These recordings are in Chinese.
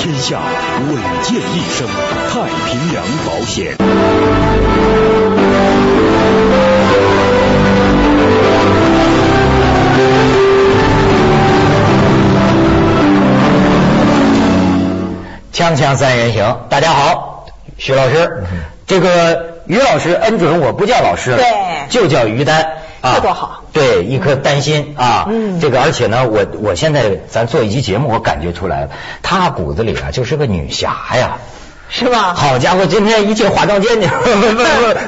信天下，稳健一生。太平洋保险。锵锵三人行，大家好，徐老师，这个于老师恩准我不叫老师了，对就叫于丹。啊这多好！对，一颗丹心啊，嗯这个而且呢，我我现在咱做一期节目，我感觉出来了，她骨子里啊就是个女侠呀。是吧？好家伙，今天一进化妆间你，文文文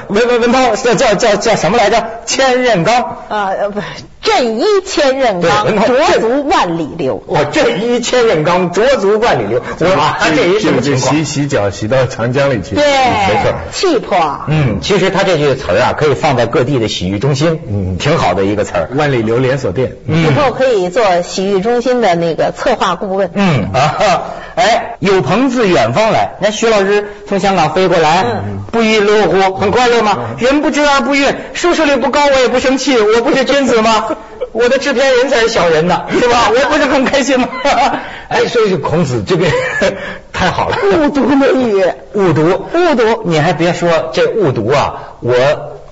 文文文涛叫叫叫叫什么来着？千仞岗。啊，呃不，振衣千仞钢，对濯足万里流。我振衣千仞钢，濯足万里流。我啊，这一什么情况洗？洗脚洗到长江里去。对，没错气魄。嗯，其实他这句词儿啊，可以放在各地的洗浴中心，嗯，挺好的一个词儿。万里流连锁店。以后可以做洗浴中心的那个策划顾问。嗯啊，哎，有朋自远方来，那徐老师从香港飞过来，嗯不亦乐乎，很快乐吗？人不知而不愠，收视率不高我也不生气，我不是君子吗？我的制片人才是小人呢，是吧？我不是很开心吗？哎，所以是孔子这个 太好了，误读《论语》，误读，误读。你还别说，这误读啊，我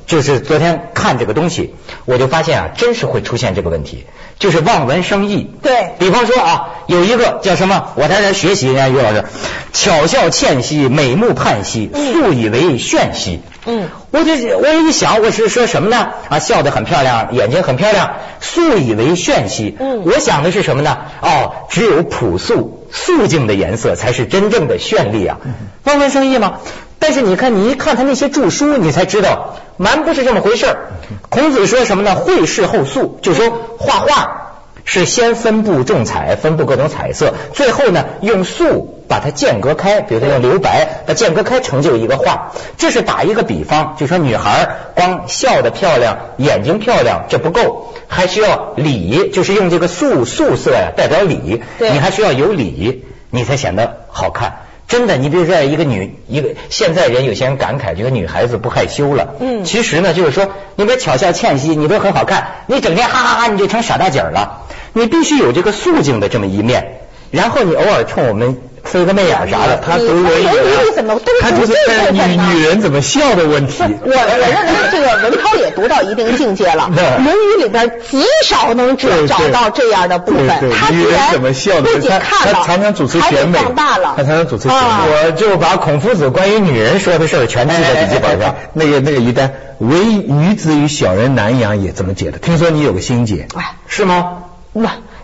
就是昨天看这个东西，我就发现啊，真是会出现这个问题，就是望文生义。对比方说啊，有一个叫什么，我在这学习人家于老师，巧笑倩兮，美目盼兮，素以为炫兮。嗯，我就我一想，我是说什么呢？啊，笑得很漂亮，眼睛很漂亮，素以为炫兮。嗯我想的是什么呢？哦，只有朴素、素净的颜色才是真正的绚丽啊，望文生义吗？但是你看，你一看他那些著书，你才知道，蛮不是这么回事儿。孔子说什么呢？绘事后素，就说画画。是先分布重彩，分布各种彩色，最后呢用素把它间隔开，比如说用留白把间隔开，成就一个画。这是打一个比方，就说女孩光笑得漂亮，眼睛漂亮这不够，还需要礼，就是用这个素素色呀代表礼，对。你还需要有礼，你才显得好看。真的，你比如说一个女一个现在人有些人感慨这个女孩子不害羞了，嗯。其实呢就是说你别巧笑倩兮，你都很好看，你整天哈哈哈你就成傻大姐儿了，你必须有这个素净的这么一面，然后你偶尔冲我们飞个媚眼啥的，他读文文语怎么都他就是看女女人怎么笑的问题。我我认为这个文涛也读到一定境界了，《论语》里边极少能找找到这样的部分女人怎么笑的不仅他看了，他常常主持选美放大了。他常常主持选美啊我就把孔夫子关于女人说的事儿全记在笔记本上。那个那个于丹，唯女子与小人难养也怎么解的。听说你有个心解，哎，是吗？不，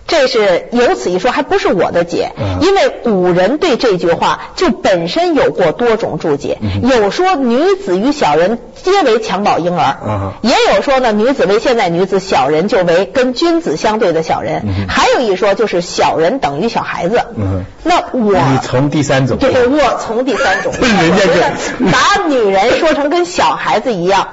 这是由此一说，还不是我的解，嗯。因为古人对这句话就本身有过多种注解，有说女子与小人皆为襁褓婴儿，嗯。也有说呢女子为现在女子，小人就为跟君子相对的小人，还有一说就是小人等于小孩子。那我你从第三种，对，我从第三种，人家就 把女人说成跟小孩子一样，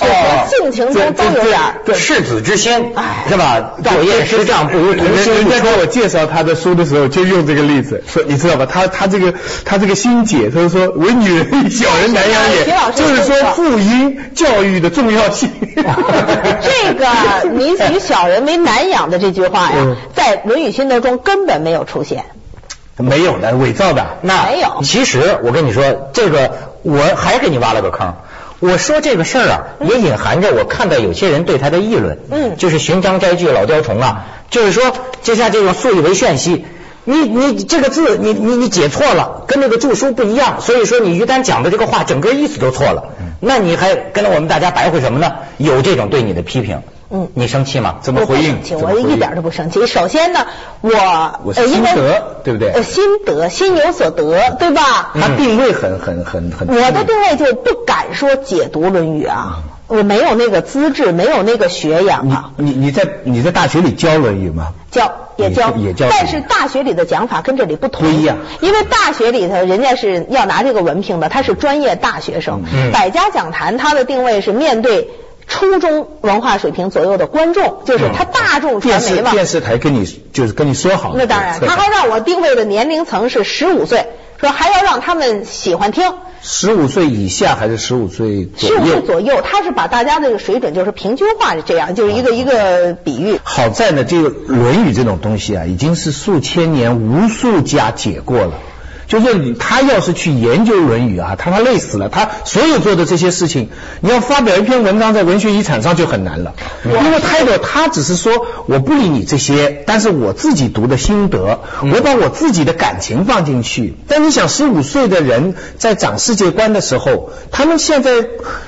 哦性情中都有点儿。赤子之心哎，是吧？作业师丈不如同人心不出人家给我介绍他的书的时候，就用这个例子，说你知道吧？他他这个他这个心解，他就说为女人与小人难养也，就是说妇婴教育的重要性。这个“女子与小人为难养”的这句话呀嗯，在《论语心得》中根本没有出现。没有的，伪造的。那没有其实我跟你说，这个我还给你挖了个坑。我说这个事儿啊，也隐含着我看到有些人对他的议论，嗯就是寻章摘句老雕虫啊，就是说，就像这种素以为炫兮。你你这个字你你你解错了，跟那个著书不一样，所以说你于丹讲的这个话整个意思都错了，那你还跟我们大家白话什么呢？有这种对你的批评，嗯你生气吗？怎么回应我一点都不生气。首先呢，我我是呃因为心得对不对呃，心得，心有所得，对吧？他定位很很很很。我的定位就不敢说解读《论语》啊，我没有那个资质，没有那个学养啊。你你在你在大学里教《论语》吗？教也教，也教但是大学里的讲法跟这里不同，不一样因为大学里头人家是要拿这个文凭的，他是专业大学生。嗯百家讲坛他的定位是面对初中文化水平左右的观众，就是他大众传媒嘛。电视台跟你就是跟你说好。那当然，他还让我定位的年龄层是十五岁，说还要让他们喜欢听。十五岁以下还是十五岁左十五岁？左右，他是把大家这个水准就是平均化是这样，就是一个一个比喻。好在呢，这个《论语》这种东西啊，已经是数千年无数家解过了。就是你他要是去研究《论语》啊，他他累死了。他所有做的这些事情，你要发表一篇文章在文学遗产上就很难了。因为泰多他只是说我不理你这些，但是我自己读的心得，我把我自己的感情放进去。但你想，十五岁的人在长世界观的时候，他们现在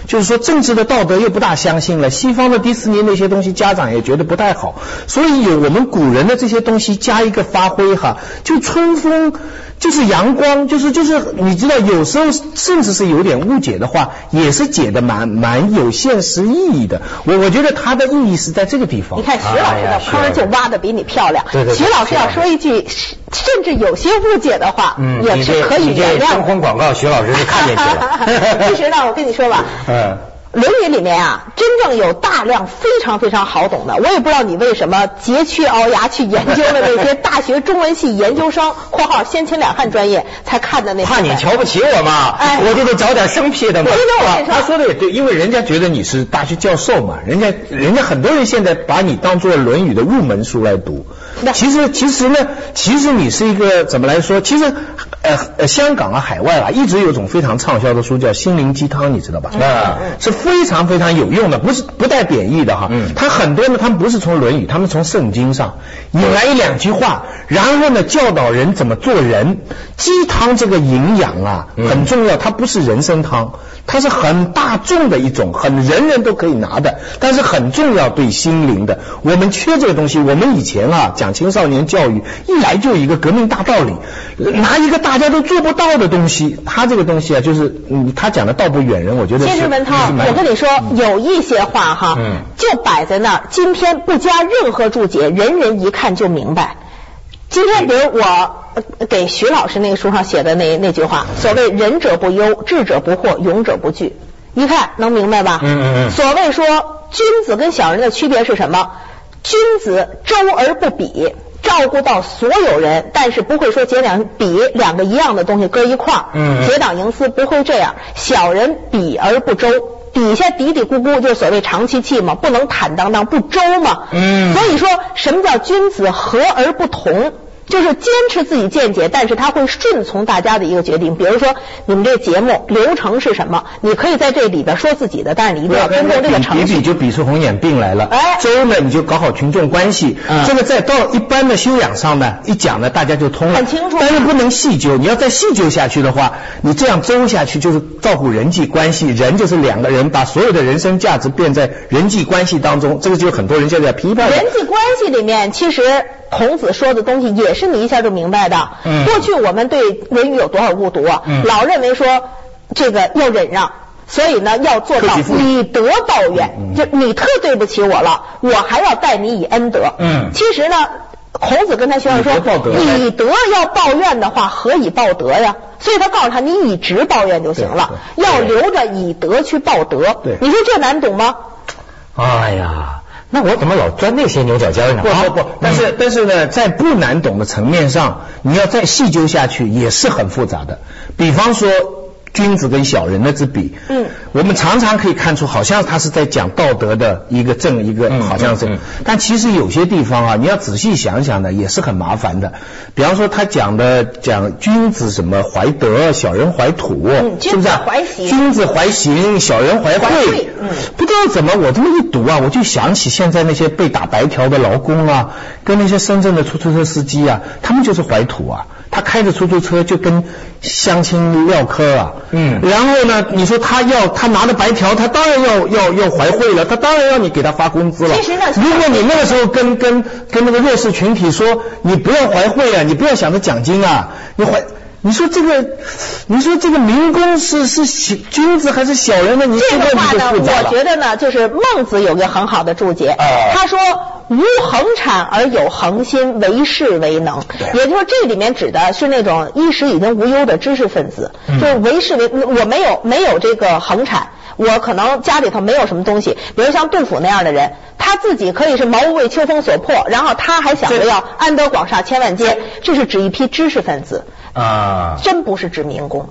就是说政治的道德又不大相信了，西方的迪士尼那些东西家长也觉得不太好，所以有我们古人的这些东西加一个发挥哈，就春风。就是阳光，就是就是，你知道，有时候甚至是有点误解的话，也是解的蛮蛮有现实意义的。我我觉得它的意义是在这个地方。你看徐老师的坑就挖的比你漂亮。对对对徐老师要说一句甚至有些误解的话，嗯，也是可以你这原谅征婚广告，徐老师是看进去了。其实呢，我跟你说吧，嗯。《论语》里面啊，真正有大量非常非常好懂的，我也不知道你为什么佶屈熬牙去研究了那些大学中文系研究生（括号先秦两汉专业）才看的那些。怕你瞧不起我嘛？哎我就得找点生僻的嘛。因为我跟你说他说的也对，因为人家觉得你是大学教授嘛，人家人家很多人现在把你当做《论语》的入门书来读那。其实其实呢，其实你是一个怎么来说？其实呃呃，香港啊、海外啊，一直有种非常畅销的书叫《心灵鸡汤》，你知道吧？嗯是非常非常有用的，不是不带贬义的哈。嗯他很多呢，他们不是从《论语》，他们从圣经上引来一两句话，然后呢教导人怎么做人。鸡汤这个营养啊嗯很重要，它不是人参汤，它是很大众的一种，很人人都可以拿的，但是很重要对心灵的。我们缺这个东西。我们以前啊讲青少年教育，一来就一个革命大道理，拿一个大家都做不到的东西，他这个东西啊，就是嗯，他讲的道不远人，我觉得是。其实文涛我跟你说，有一些话哈，嗯就摆在那儿，今天不加任何注解，人人一看就明白。今天比如我呃给徐老师那个书上写的那那句话，所谓仁者不忧，智者不惑，勇者不惧，一看能明白吧？嗯嗯嗯所谓说君子跟小人的区别是什么？君子周而不比。照顾到所有人，但是不会说结两比两个一样的东西搁一块儿，嗯结党营私不会这样。小人比而不周，底下嘀嘀咕咕，就是所谓长戚戚嘛，不能坦荡荡，不周嘛。嗯所以说什么叫君子和而不同？就是坚持自己见解，但是他会顺从大家的一个决定。比如说，你们这节目流程是什么？你可以在这里边说自己的，但是你一定要尊重这个程比比。就比出红眼病来了。哎周呢，你就搞好群众关系。这个在到一般的修养上呢，一讲呢，大家就通了。很清楚但是不能细究，你要再细究下去的话，你这样周下去就是照顾人际关系。人就是两个人，把所有的人生价值变在人际关系当中，这个就很多人现在批判。人际关系里面，其实孔子说的东西也是你一下就明白的。嗯过去我们对《论语》有多少误读啊？嗯老认为说这个要忍让。所以呢，要做到以德报怨，就你特对不起我了，我还要待你以恩德。嗯其实呢，孔子跟他学生说以德要报怨的话，何以报德呀？所以他告诉他，你以直报怨就行了，要留着以德去报德。对你说这难懂吗？哎呀，那我怎么老钻那些牛角尖呢？不不不啊，但是但是呢，在不难懂的层面上，你要再细究下去也是很复杂的。比方说。君子跟小人的之比，嗯，我们常常可以看出，好像他是在讲道德的一个正，一个嗯好像是，嗯嗯但其实有些地方啊，你要仔细想想呢，也是很麻烦的。比方说他讲的讲君子什么怀德，小人怀土，嗯是不是啊？君子怀刑君子怀刑，小人怀惠。嗯不知道怎么，我这么一读啊，我就想起现在那些被打白条的劳工啊，跟那些深圳的出租车司机啊，他们就是怀土啊。他开着出租车就跟相亲唠嗑啊，嗯然后呢，你说他要他拿着白条，他当然要要要怀惠了，他当然要你给他发工资了。其实呢如果你那个时候跟跟跟那个弱势群体说，你不要怀惠啊，你不要想着奖金啊，你怀。你说这个，你说这个民工是是小君子还是小人呢？你这个话呢，我。觉得呢，就是孟子有个很好的注解，哦他说无恒产而有恒心，为士为能。也就是说，这里面指的是那种衣食已经无忧的知识分子，嗯就是为士为，我没有没有这个恒产。我可能家里头没有什么东西，比如像杜甫那样的人，他自己可以是茅屋为秋风所破，然后他还想着要安得广厦千万间，这是指一批知识分子，啊，真不是指民工。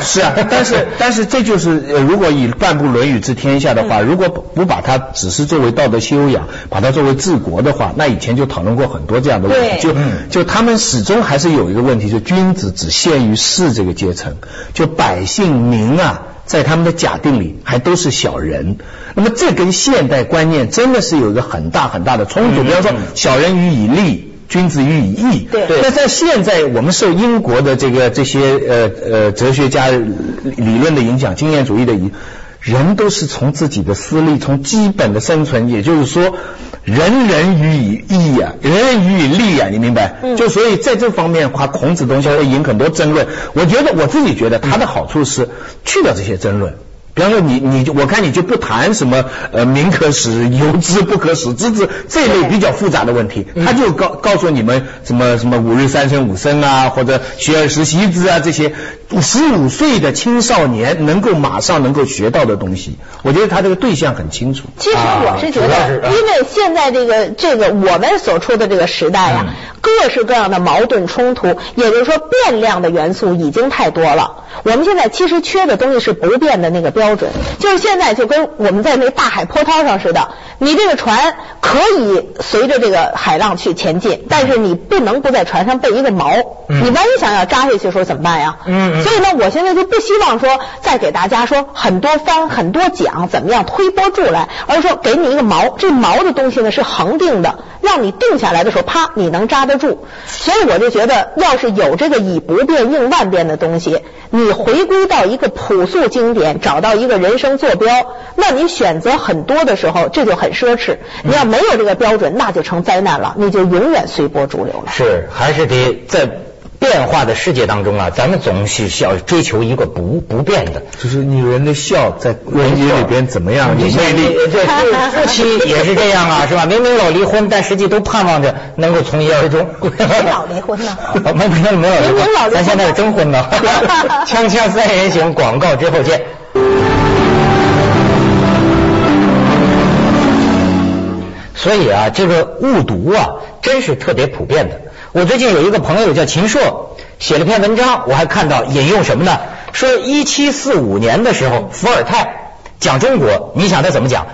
是啊，但是 但是这就是，呃如果以半部《论语》治天下的嗯话，如果不不把它只是作为道德修养，把它作为治国的话，那以前就讨论过很多这样的问题。就就他们始终还是有一个问题，就君子只限于士这个阶层，就百姓民啊。在他们的假定里，还都是小人。那么这跟现代观念真的是有一个很大很大的冲突。比方说，小人与以利，君子喻以义。对那在现在我们受英国的这个这些呃呃哲学家理论的影响，经验主义的影，人都是从自己的私利，从基本的生存，也就是说，人人予以义呀、人人予以利呀、你明白？嗯就所以在这方面的话，孔子东西会引很多争论。我觉得我自己觉得他的好处是去掉这些争论。比方说你你就我看你就不谈什么呃民可使由之不可使之之这类比较复杂的问题，他就告告诉你们什么什么五日三省吾身啊，或者学而时习之啊这些十五岁的青少年能够马上能够学到的东西，我觉得他这个对象很清楚。其实我是觉得，因为现在这个这个我们所处的这个时代呀、嗯各式各样的矛盾冲突，也就是说变量的元素已经太多了。我们现在其实缺的东西是不变的那个标准，就是现在就跟我们在那个大海波涛上似的，你这个船可以随着这个海浪去前进，但是你不能不在船上备一个锚，嗯你万一想要扎下去的时候怎么办呀？嗯嗯所以呢，我现在就不希望说再给大家说很多番很多讲怎么样推波助澜，而是说给你一个锚，这锚的东西呢是恒定的，让你定下来的时候，啪，你能扎得住。所以我就觉得，要是有这个以不变应万变的东西，你回归到一个朴素经典，找到一个人生坐标，那你选择很多的时候，这就很奢侈。你要没有这个标准，那就成灾难了，你就永远随波逐流了。是，还是得在变化的世界当中啊，咱们总是需要追求一个不不变的。就是女人的笑在《论语》里边怎么样有魅力？对夫夫妻也是这样啊，是吧？明明老离婚，但实际都盼望着能够从一而终。谁老离婚呢 没没没有离婚，咱现在是征婚呢。锵锵三人行，广告之后见。所以啊，这个误读啊，真是特别普遍的。我最近有一个朋友叫秦朔，写了篇文章，我还看到引用什么呢？说一七四五年的时候，伏尔泰讲中国，你想他怎么讲？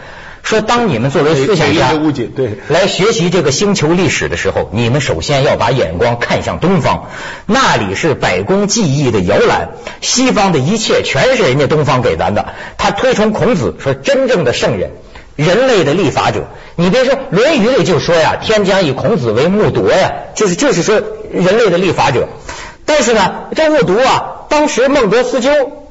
说当你们作为思想家误解对来学习这个星球历史的时候，你们首先要把眼光看向东方，那里是百工技艺的摇篮，西方的一切全是人家东方给咱的。他推崇孔子，说真正的圣人。人类的立法者，你别说《论语》里就说呀，天将以孔子为木铎呀，就是就是说人类的立法者。但是呢，这误读啊，当时孟德斯鸠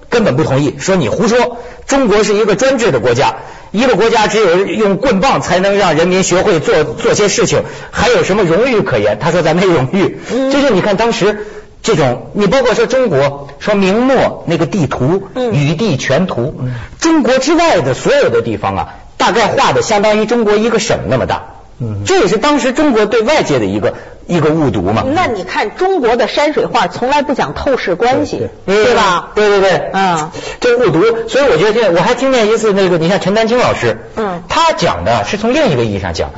根本不同意，说你胡说，中国是一个专制的国家，一个国家只有用棍棒才能让人民学会做做些事情，还有什么荣誉可言？他说咱没荣誉，嗯就是你看当时。这种，你包括说中国，说明末那个地图，嗯与地全图，中国之外的所有的地方啊，大概画的相当于中国一个省那么大。嗯这也是当时中国对外界的一个一个误读嘛。那你看中国的山水画从来不讲透视关系，对吧？对对对，嗯，这误读，所以我觉得这我还听见一次那个，你像陈丹青老师，嗯他讲的是从另一个意义上讲，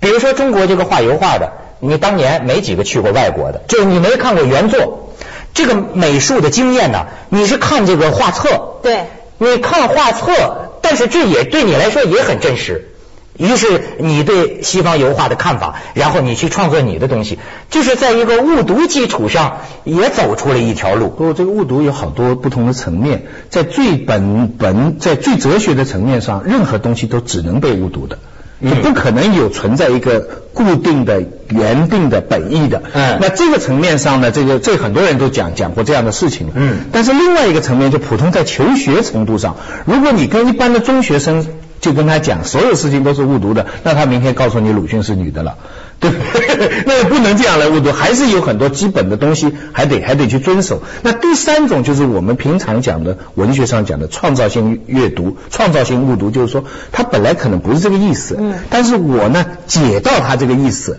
比如说中国这个画油画的，你当年没几个去过外国的，就是你没看过原作，这个美术的经验呢，你是看这个画册，对，你看画册，但是这也对你来说也很真实。于是你对西方油画的看法，然后你去创作你的东西，就是在一个误读基础上也走出了一条路。不过这个误读有好多不同的层面，在最本本在最哲学的层面上，任何东西都只能被误读的。就不可能有存在一个固定的、原定的本意的。嗯那这个层面上呢，这个这很多人都讲讲过这样的事情了。嗯但是另外一个层面，就普通在求学程度上，如果你跟一般的中学生就跟他讲所有事情都是误读的，那他明天告诉你鲁迅是女的了。对，那也不能这样来误读，还是有很多基本的东西还得还得去遵守。那第三种就是我们平常讲的文学上讲的创造性阅读、创造性误读，就是说他本来可能不是这个意思，嗯但是我呢解到他这个意思。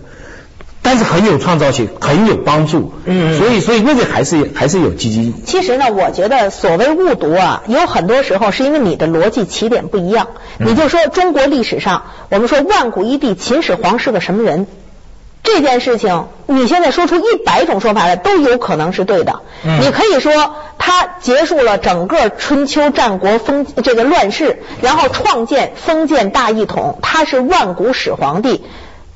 但是很有创造性，很有帮助，嗯所以所以那个还是还是有积极其实呢，我觉得所谓误读啊，有很多时候是因为你的逻辑起点不一样。你就说中国历史上，我们说万古一帝秦始皇是个什么人？这件事情，你现在说出一百种说法来，都有可能是对的。嗯你可以说他结束了整个春秋战国封这个乱世，然后创建封建大一统，他是万古始皇帝，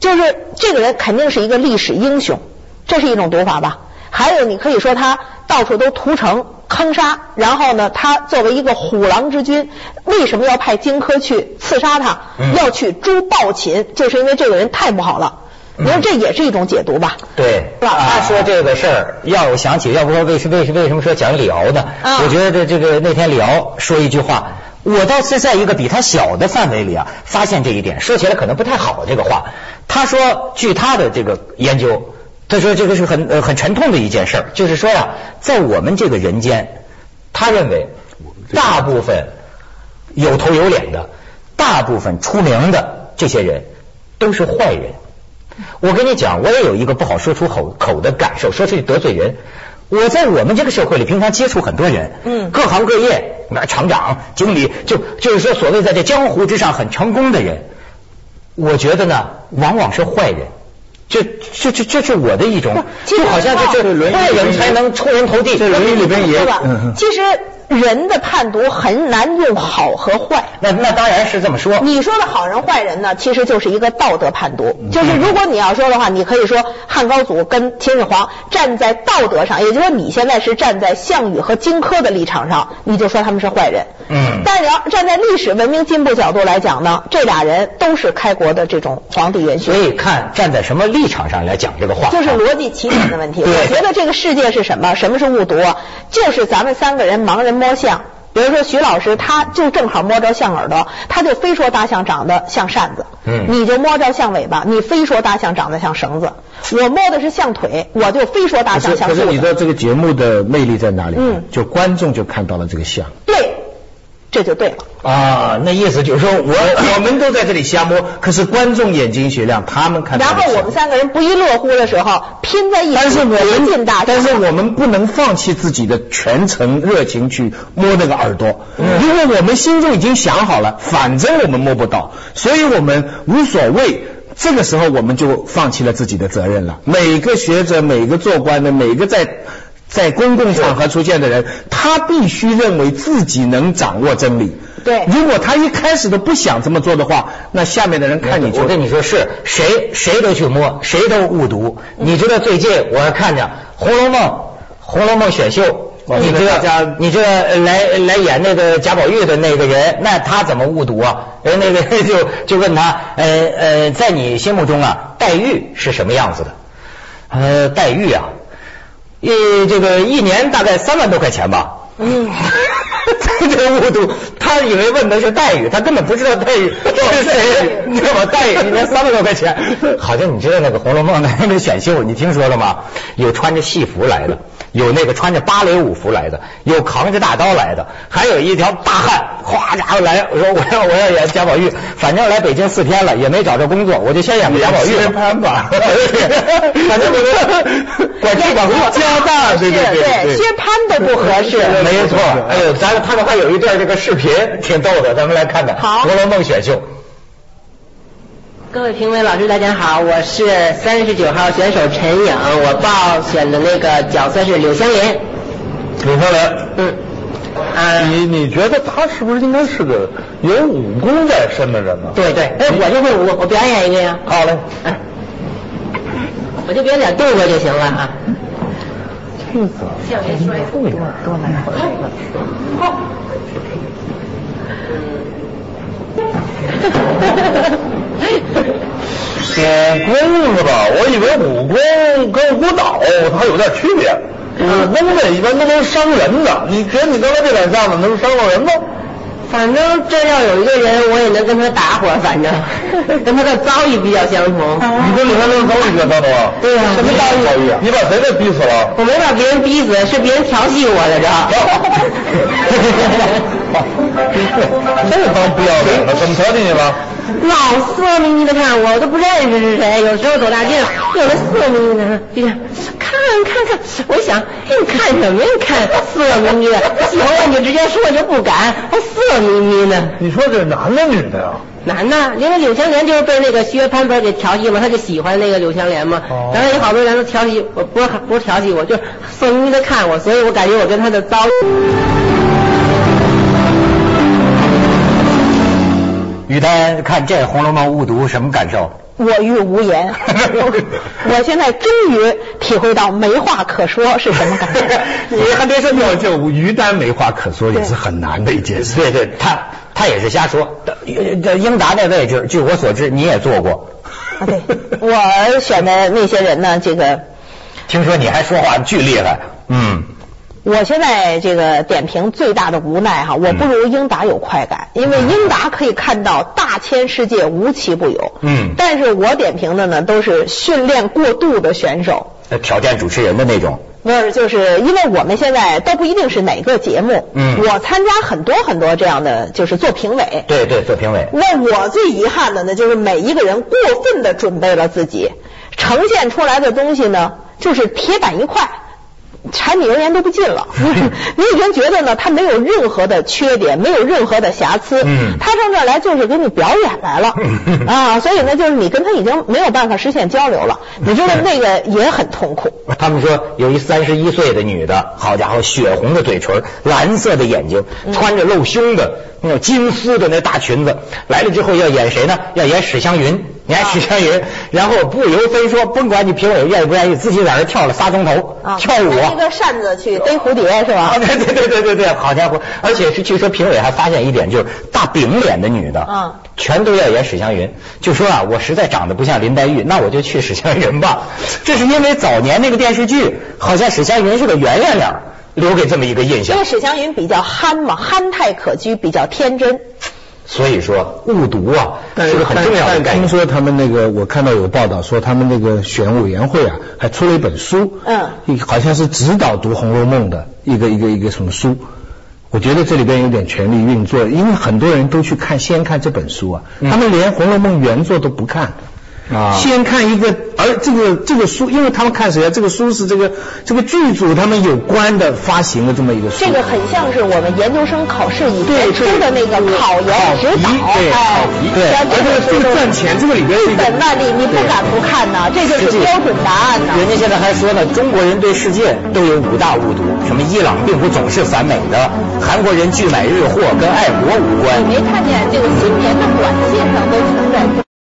就是这个人肯定是一个历史英雄，这是一种读法吧。还有，你可以说他到处都屠城坑杀，然后呢，他作为一个虎狼之君，为什么要派荆轲去刺杀他？嗯要去诛暴秦，就是因为这个人太不好了。你说这也是一种解读吧？对，他说这个事儿，要我想起，要不说为什为为什么说讲李敖呢？啊我觉得这这个那天李敖说一句话，我倒是在一个比他小的范围里啊，发现这一点，说起来可能不太好这个话。他说，据他的这个研究，他说这个是很很沉痛的一件事，就是说呀、在我们这个人间，他认为大部分有头有脸的，大部分出名的这些人都是坏人。我跟你讲，我也有一个不好说出口口的感受，说出去得罪人。我在我们这个社会里，平常接触很多人，嗯各行各业，那厂长、经理，就就是说，所谓在这江湖之上很成功的人，我觉得呢，往往是坏人。这这这这是我的一种，就好像这这坏人才能出人头地。这《论语》里边也嗯嗯？其实人的判读很难用好和坏。那那当然是这么说。你说的好人坏人呢，其实就是一个道德判读。嗯就是如果你要说的话，你可以说汉高祖跟秦始皇站在道德上，也就是说你现在是站在项羽和荆轲的立场上，你就说他们是坏人。嗯但是要站在历史文明进步角度来讲呢，这俩人都是开国的这种皇帝元勋所。以看站在什么立场上来讲这个话，就是逻辑起点的问题。我觉得这个世界是什么？什么是误读？就是咱们三个人盲人摸象。比如说徐老师，他就正好摸着象耳朵，他就非说大象长得像扇子，嗯你就摸着象尾巴，你非说大象长得像绳子。我摸的是象腿，我就非说大象像可是。你的这个节目的魅力在哪里？嗯就观众就看到了这个象。对，这就对了。啊，那意思就是说我我 我们都在这里瞎摸，可是观众眼睛雪亮，他们看然后我们三个人不亦乐乎的时候，拼在一起，但是我。们，但是我们不能放弃自己的全程热情去摸那个耳朵，因为我们心中已经想好了，反正我们摸不到，所以我们无所谓。这个时候我们就放弃了自己的责任了。每个学者、每个做官的、每个在在公共场合出现的人，他必须认为自己能掌握真理。对如果他一开始都不想这么做的话，那下面的人看你就我跟你说，是谁谁都去摸，谁都误读。你知道最近我是看着《红楼梦》《红楼梦》选秀，哦你知道你知道呃来来演那个贾宝玉的那个人，那他怎么误读啊？人那个 就就问他，呃呃，在你心目中啊，黛玉是什么样子的？呃，黛玉啊，一这个一年大概三万多块钱吧。嗯，这个误读，他以为问的是待遇，他根本不知道待遇是谁，你知道吗？待遇一年三万多块钱，好像你知道那个《红楼梦》的那个选秀，你听说了吗？有穿着戏服来的，有那个穿着芭蕾舞服来的，有扛着大刀来的，还有一条大汉，哗家伙来，我 说我要我要演贾宝玉，反正来北京四天了，也没找着工作，我就先演个贾宝玉接攀吧。反正我就管这管喝，交大对对对对，薛蟠都不合适。没错，哎呦，咱他们还有一段这个视频挺逗的，咱们来看看《好红楼梦》选秀。各位评委老师，大家好，我是三十九号选手陈颖，我报选的那个角色是柳湘莲。柳湘莲，嗯，啊，你你觉得他是不是应该是个有武功在身的人呢？对对，哎，我就会武，我表演一个呀。好嘞，啊，我就表演点动作就行了啊。像人摔多多难 武功是吧？我以为武功跟舞蹈它有点区别。武功呢，一般都能伤人的。你觉得你刚才这两下子能伤到人吗？反正这要有一个人，我也能跟他打会儿，反正跟他的遭遇比较相同。你跟李三连遭遇相当的吗？对呀什么遭遇？遭遇你把谁给逼死了？我没把别人逼死，是别人调戏我来着。这当不要脸了，怎么调戏你了？老色眯眯的看我，我都不认识是谁。有时候走大街上，有的色眯眯的，就这样看看看。我一想，你看什么呀？看色眯眯的，喜欢我你就直接说，就不敢，还色眯眯的。你说这男的女的呀？男的，因为柳湘莲就是被那个薛蟠不是给调戏嘛，他就喜欢那个柳湘莲嘛。哦然后有好多人都调戏我，不是不是调戏我，就是色眯眯的看我，所以我感觉我跟他的遭于丹看这《红楼梦》误读什么感受？我欲无言。我现在终于体会到没话可说是什么感觉。你还别说，这这于丹没话可说也是很难的一件事。对对，他他也是瞎说。这英达那位置，据我所知你也做过。啊，对，我选的那些人呢，这个听说你还说话巨厉害。嗯。我现在这个点评最大的无奈哈，我不如英达有快感，因为英达可以看到大千世界无奇不有。嗯但是我点评的呢，都是训练过度的选手。呃挑战主持人的那种。不是，就是因为我们现在都不一定是哪个节目，嗯我参加很多很多这样的，就是做评委。对对，做评委。那我最遗憾的呢，就是每一个人过分的准备了自己，呈现出来的东西呢，就是铁板一块。柴米油盐都不进了，你已经觉得呢，他没有任何的缺点，没有任何的瑕疵，嗯他上这儿来就是给你表演来了啊，所以呢，就是你跟他已经没有办法实现交流了，你知道那个也很痛苦。他们说有一三十一岁的女的，好家伙，血红的嘴唇，蓝色的眼睛，穿着露胸的那种金丝的那大裙子，来了之后要演谁呢？要演史湘云。你看史湘云，然后不由分说，甭管你评委愿意不愿意，自己在那跳了仨钟头，跳舞。拿一个扇子去逮蝴蝶是吧？啊，对对对对对对，好家伙！而且是据说评委还发现一点，就是大饼脸的女的，嗯，全都要演史湘云。就说啊，我实在长得不像林黛玉，那我就去史湘云吧。这是因为早年那个电视剧，好像史湘云是个圆圆脸，留给这么一个印象因为。史湘云比较憨嘛，憨态可掬，比较天真。所以说误读啊但是个很重要的概念。听说他们那个，我看到有报道说，他们那个选委员会啊，还出了一本书，嗯好像是指导读《红楼梦》的一个一个一个什么书。我觉得这里边有点权力运作，因为很多人都去看，先看这本书啊，他们连《红楼梦》原作都不看。啊先看一个，而这个这个书，因为他们看谁啊？这个书是这个这个剧组他们有关的发行的这么一个书。这个很像是我们研究生考试以前出的那个考研指导，对哎考题，对像而且这个赚钱，这个里边是一本万利，你不敢不看呐，这就是标准答案呐。人家现在还说呢，中国人对世界都有五大误读，什么伊朗并不总是反美的，韩国人拒买日货跟爱国无关。你没看见这个新年的短信上都存在这